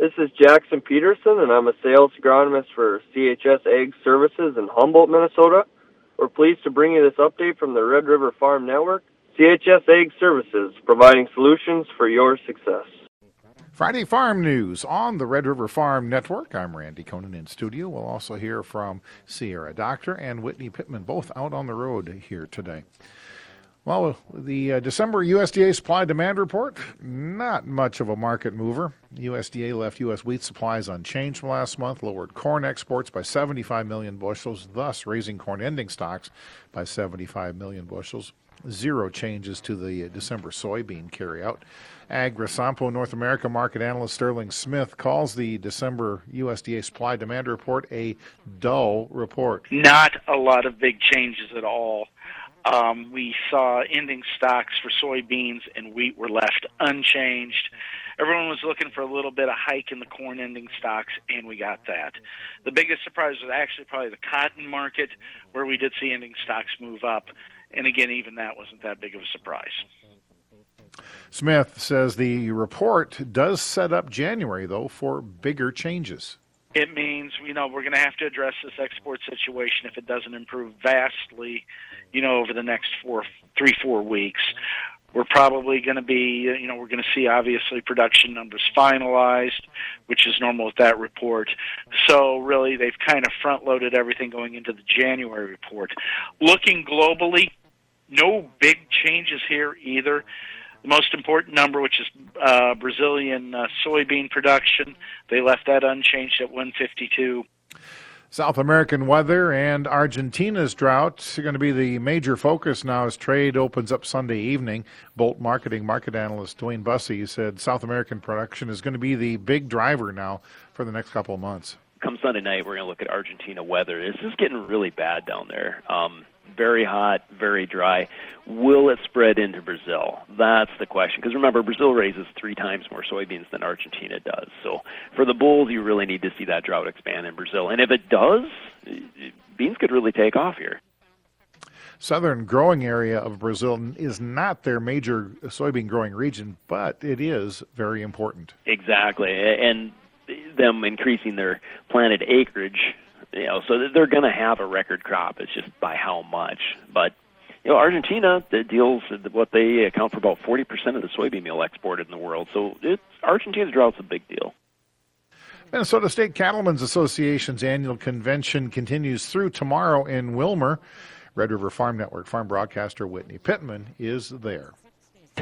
This is Jackson Peterson, and I'm a sales agronomist for CHS Ag Services in Humboldt, Minnesota. We're pleased to bring you this update from the Red River Farm Network. CHS Ag Services, providing solutions for your success. Friday Farm News on the Red River Farm Network. I'm Randy Koenen in studio. We'll also hear from Sierra Doctor and Whitney Pittman, both out on the road here today. Well, the uh, December USDA supply demand report, not much of a market mover. USDA left U.S. wheat supplies unchanged from last month, lowered corn exports by 75 million bushels, thus raising corn ending stocks by 75 million bushels. Zero changes to the December soybean carryout. AgriSompo North America market analyst Sterling Smith calls the December USDA supply demand report a dull report. Not a lot of big changes at all. Um, we saw ending stocks for soybeans and wheat were left unchanged. Everyone was looking for a little bit of hike in the corn ending stocks, and we got that. The biggest surprise was actually probably the cotton market, where we did see ending stocks move up. And again, even that wasn't that big of a surprise. Smith says the report does set up January, though, for bigger changes. It means, you know, we're going to have to address this export situation if it doesn't improve vastly, you know, over the next four, three, four weeks. We're probably going to be, you know, we're going to see obviously production numbers finalized, which is normal with that report. So really, they've kind of front loaded everything going into the January report. Looking globally, no big changes here either. The most important number, which is uh, Brazilian uh, soybean production, they left that unchanged at 152. South American weather and Argentina's drought are going to be the major focus now as trade opens up Sunday evening. Bolt Marketing market analyst Dwayne Bussey said South American production is going to be the big driver now for the next couple of months. Come Sunday night, we're going to look at Argentina weather. This is getting really bad down there. Um, very hot, very dry. Will it spread into Brazil? That's the question. Because remember, Brazil raises three times more soybeans than Argentina does. So for the bulls, you really need to see that drought expand in Brazil. And if it does, beans could really take off here. Southern growing area of Brazil is not their major soybean growing region, but it is very important. Exactly. And them increasing their planted acreage you know, so they're going to have a record crop. It's just by how much. But you know, Argentina deals what they account for about 40% of the soybean meal exported in the world. So it's, Argentina's drought's a big deal. Minnesota State Cattlemen's Association's annual convention continues through tomorrow in Willmar. Red River Farm Network farm broadcaster Whitney Pittman is there.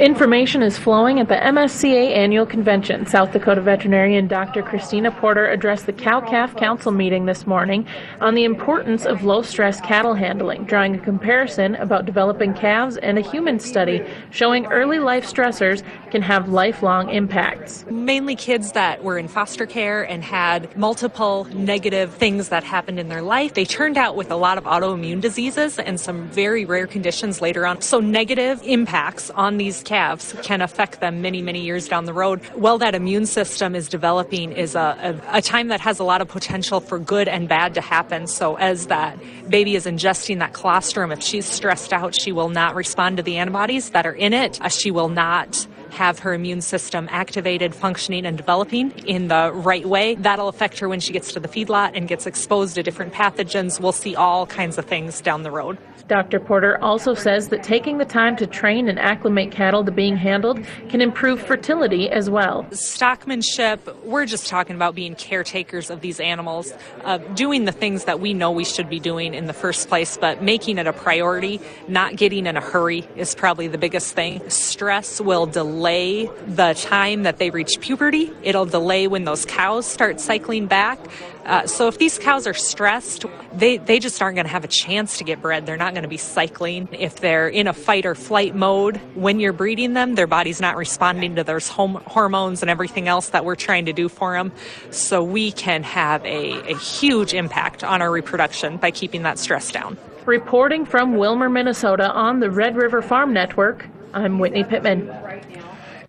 Information is flowing at the MSCA annual convention. South Dakota veterinarian Dr. Christina Porter addressed the Cow Calf Council meeting this morning on the importance of low stress cattle handling, drawing a comparison about developing calves and a human study showing early life stressors can have lifelong impacts. Mainly kids that were in foster care and had multiple negative things that happened in their life. They turned out with a lot of autoimmune diseases and some very rare conditions later on. So negative impacts on these calves can affect them many, many years down the road. While that immune system is developing is a, a, a time that has a lot of potential for good and bad to happen. So as that baby is ingesting that colostrum, if she's stressed out, she will not respond to the antibodies that are in it. Uh, she will not have her immune system activated, functioning, and developing in the right way. That'll affect her when she gets to the feedlot and gets exposed to different pathogens. We'll see all kinds of things down the road. Dr. Porter also says that taking the time to train and acclimate cattle to being handled can improve fertility as well. Stockmanship, we're just talking about being caretakers of these animals, uh, doing the things that we know we should be doing in the first place, but making it a priority, not getting in a hurry is probably the biggest thing. Stress will delay the time that they reach puberty, it'll delay when those cows start cycling back. Uh, so if these cows are stressed, they, they just aren't going to have a chance to get bred. They're not going to be cycling. If they're in a fight or flight mode when you're breeding them, their body's not responding to those hormones and everything else that we're trying to do for them. So we can have a, a huge impact on our reproduction by keeping that stress down. Reporting from Willmar, Minnesota on the Red River Farm Network, I'm Whitney Pittman.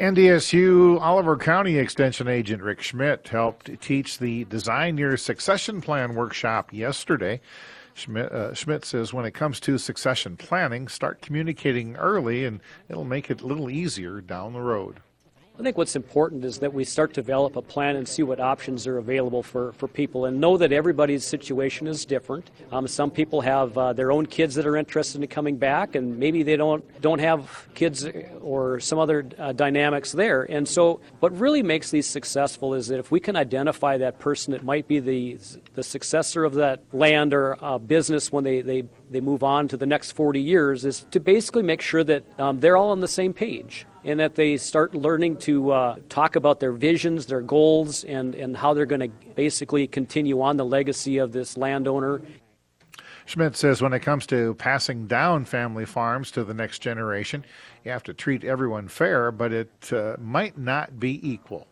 NDSU Oliver County Extension Agent Rick Schmidt helped teach the Design Your Succession Plan workshop yesterday. Schmidt, uh, Schmidt says when it comes to succession planning, start communicating early and it'll make it a little easier down the road. I think what's important is that we start to develop a plan and see what options are available for, for people and know that everybody's situation is different. Um, some people have uh, their own kids that are interested in coming back, and maybe they don't, don't have kids or some other uh, dynamics there. And so, what really makes these successful is that if we can identify that person that might be the, the successor of that land or uh, business when they, they, they move on to the next 40 years, is to basically make sure that um, they're all on the same page and that they start learning to uh, talk about their visions, their goals, and, and how they're going to basically continue on the legacy of this landowner. Schmidt says when it comes to passing down family farms to the next generation, you have to treat everyone fair, but it uh, might not be equal.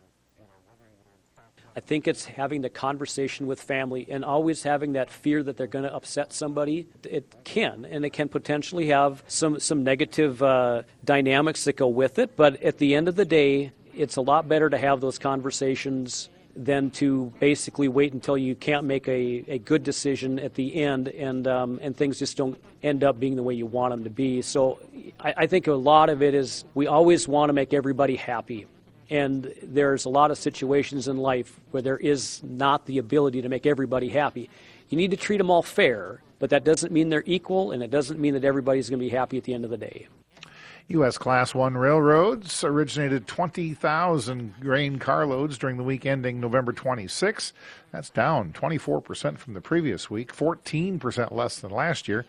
I think it's having the conversation with family and always having that fear that they're going to upset somebody. It can, and it can potentially have some some negative uh, dynamics that go with it. But at the end of the day, it's a lot better to have those conversations than to basically wait until you can't make a, a good decision at the end and um, and things just don't end up being the way you want them to be. So I, I think a lot of it is we always want to make everybody happy. And there's a lot of situations in life where there is not the ability to make everybody happy. You need to treat them all fair, but that doesn't mean they're equal, and it doesn't mean that everybody's going to be happy at the end of the day. U.S. Class 1 railroads originated 20,000 grain carloads during the week ending November 26. That's down 24% from the previous week, 14% less than last year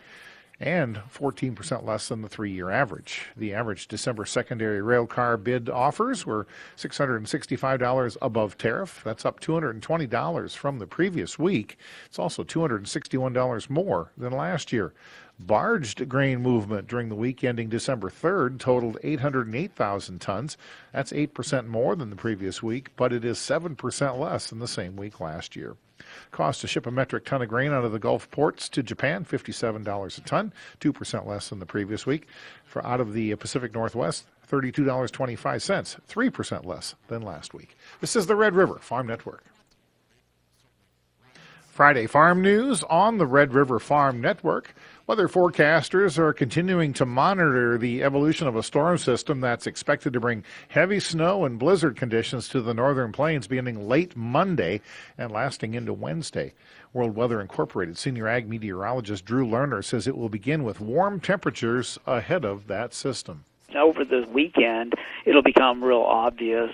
and 14% less than the three year average. The average December secondary rail car bid offers were $665 above tariff. That's up $220 from the previous week. It's also $261 more than last year. Barged grain movement during the week ending December 3rd totaled 808,000 tons. That's 8% more than the previous week, but it is 7% less than the same week last year. Cost to ship a metric ton of grain out of the Gulf ports to Japan, $57 a ton, 2% less than the previous week. For out of the Pacific Northwest, $32.25, 3% less than last week. This is the Red River Farm Network. Friday Farm News on the Red River Farm Network. Weather forecasters are continuing to monitor the evolution of a storm system that's expected to bring heavy snow and blizzard conditions to the northern plains beginning late Monday and lasting into Wednesday. World Weather Incorporated senior ag meteorologist Drew Lerner says it will begin with warm temperatures ahead of that system. Over the weekend, it'll become real obvious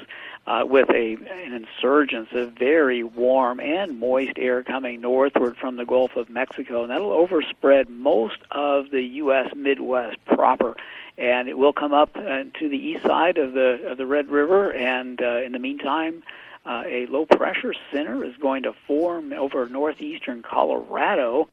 uh, with a an insurgence of very warm and moist air coming northward from the Gulf of Mexico, and that'll overspread most of the U.S. Midwest proper. And it will come up uh, to the east side of the of the Red River, and uh, in the meantime, uh, a low pressure center is going to form over northeastern Colorado.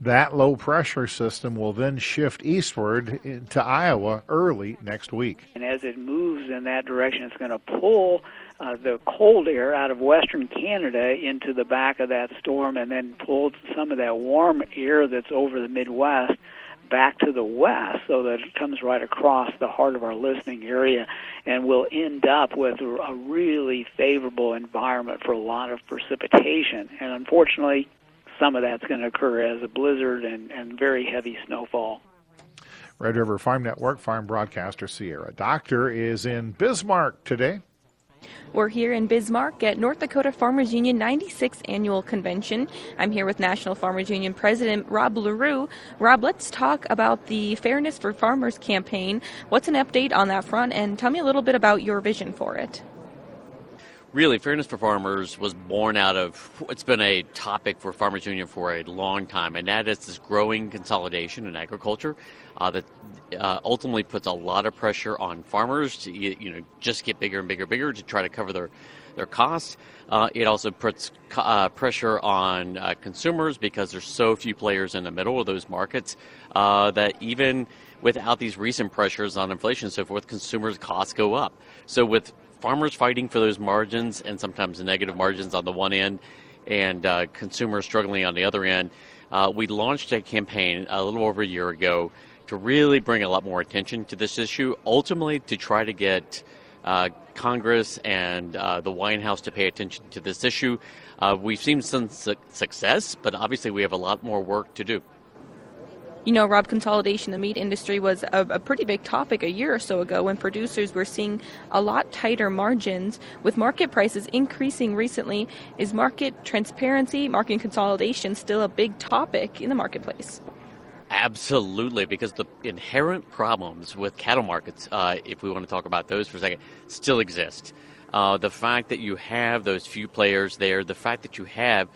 That low pressure system will then shift eastward into Iowa early next week. And as it moves in that direction, it's going to pull uh, the cold air out of western Canada into the back of that storm and then pull some of that warm air that's over the Midwest back to the west so that it comes right across the heart of our listening area and we'll end up with a really favorable environment for a lot of precipitation. And unfortunately, some of that's going to occur as a blizzard and, and very heavy snowfall. Red River Farm Network farm broadcaster Sierra Doctor is in Bismarck today. We're here in Bismarck at North Dakota Farmers Union 96th Annual Convention. I'm here with National Farmers Union President Rob Larew. Rob, let's talk about the Fairness for Farmers campaign. What's an update on that front, and tell me a little bit about your vision for it really, Fairness for Farmers was born out of it's been a topic for Farmers Union for a long time, and that is this growing consolidation in agriculture uh, that uh, ultimately puts a lot of pressure on farmers to you know just get bigger and bigger and bigger to try to cover their their costs. Uh, it also puts uh, pressure on uh, consumers because there's so few players in the middle of those markets uh, that even without these recent pressures on inflation and so forth, consumers' costs go up. So with farmers fighting for those margins and sometimes negative margins on the one end, and uh, consumers struggling on the other end. Uh, we launched a campaign a little over a year ago to really bring a lot more attention to this issue, ultimately to try to get uh, Congress and uh, the White House to pay attention to this issue. Uh, we've seen some su- success, but obviously we have a lot more work to do. You know, Rob, consolidation in the meat industry was a, a, pretty big topic a year or so ago when producers were seeing a lot tighter margins. With market prices increasing recently, is market transparency, market consolidation still a big topic in the marketplace? Absolutely, because the inherent problems with cattle markets, uh, if we want to talk about those for a second, still exist. Uh, the fact that you have those few players there, the fact that you have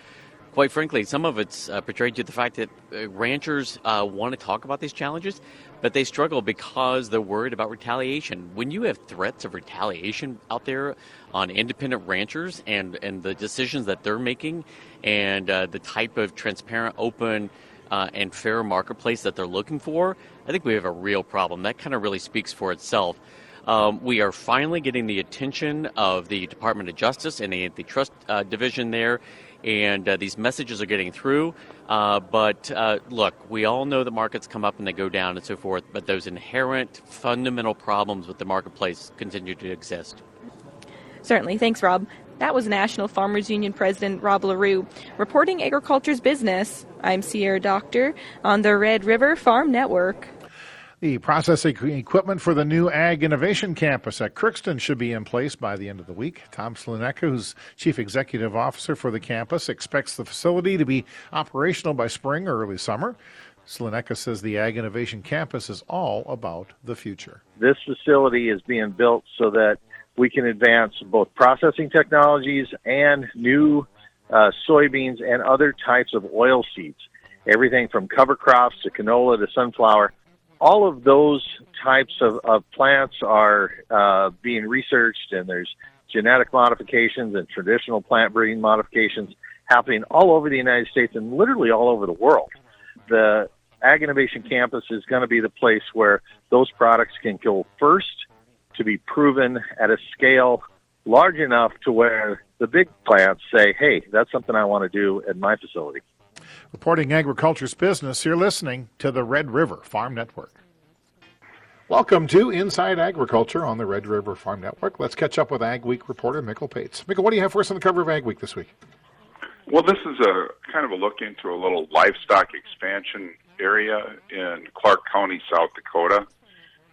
quite frankly, some of it's uh, portrayed to the fact that uh, ranchers uh, want to talk about these challenges, but they struggle because they're worried about retaliation. When you have threats of retaliation out there on independent ranchers and, and the decisions that they're making and uh, the type of transparent, open, uh, and fair marketplace that they're looking for, I think we have a real problem. That kind of really speaks for itself. Um, we are finally getting the attention of the Department of Justice and the Antitrust uh, Division there and uh, these messages are getting through. Uh, but uh, look, we all know the markets come up and they go down and so forth, but those inherent fundamental problems with the marketplace continue to exist. Certainly. Thanks, Rob. That was National Farmers Union President Rob Larew reporting agriculture's business. I'm Sierra Doctor on the Red River Farm Network. The processing equipment for the new Ag Innovation Campus at Crookston should be in place by the end of the week. Tom Slunecka, who's Chief Executive Officer for the campus, expects the facility to be operational by spring or early summer. Slunecka says the Ag Innovation Campus is all about the future. This facility is being built so that we can advance both processing technologies and new uh, soybeans and other types of oil seeds. Everything from cover crops to canola to sunflower all of those types of, of plants are uh, being researched, and there's genetic modifications and traditional plant breeding modifications happening all over the United States and literally all over the world. The Ag Innovation Campus is going to be the place where those products can go first to be proven at a scale large enough to where the big plants say, hey, that's something I want to do at my facility. Reporting agriculture's business, you're listening to the Red River Farm Network. Welcome to Inside Agriculture on the Red River Farm Network. Let's catch up with Ag Week reporter Mikkel Pates. Mikkel, what do you have for us on the cover of Ag Week this week? Well, this is a kind of a look into a little livestock expansion area in Clark County, South Dakota.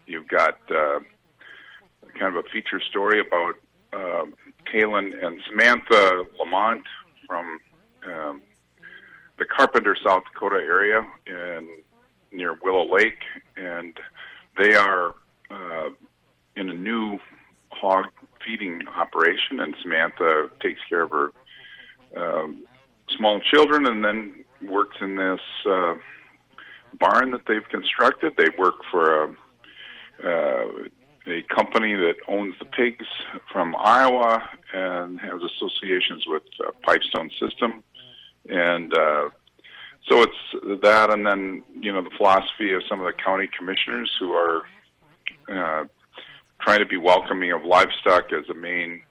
You've got uh, kind of a feature story about uh, Kaylin and Samantha Lamont from um, the Carpenter, South Dakota area in near Willow Lake, and they are uh, in a new hog feeding operation, and Samantha takes care of her um, small children, and then works in this uh, barn that they've constructed. They work for a uh, a company that owns the pigs from Iowa and has associations with uh, Pipestone System, and uh, so it's that, and then you know the philosophy of some of the county commissioners who are uh, trying to be welcoming of livestock as a main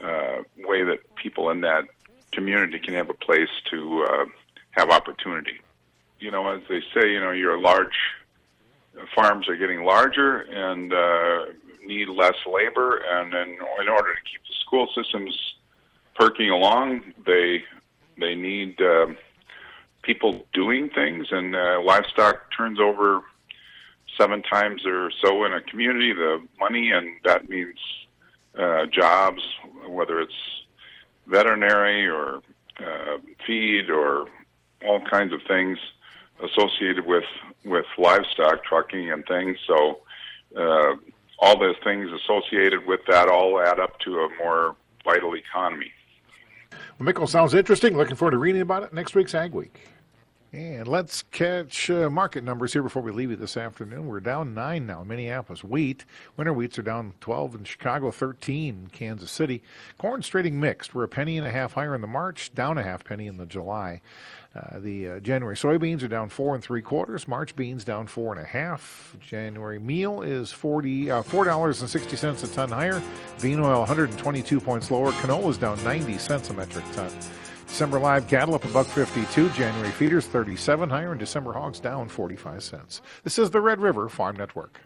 uh, way that people in that community can have a place to uh, have opportunity. You know, as they say, you know, your large farms are getting larger and uh, need less labor, and then in order to keep the school systems perking along, they they need. Uh, people doing things, and uh, livestock turns over seven times or so in a community the money, and that means uh, jobs, whether it's veterinary or uh, feed or all kinds of things associated with with livestock trucking and things. So uh, all those things associated with that all add up to a more vital economy. Well, Mikkel sounds interesting. Looking forward to reading about it next week's Ag Week. And let's catch uh, market numbers here before we leave you this afternoon. We're down nine now in Minneapolis. Wheat, winter wheats are down 12 in Chicago, 13 in Kansas City. Corn's trading mixed. We're a penny and a half higher in the March, down a half penny in the July. Uh, the uh, January soybeans are down four and three quarters. March beans down four and a half. January meal is forty uh, four dollars and sixty cents a ton higher. Bean oil 122 points lower. Canola is down 90 cents a metric ton. December live cattle up a buck 52. January feeders 37 higher, and December hogs down 45 cents. This is the Red River Farm Network.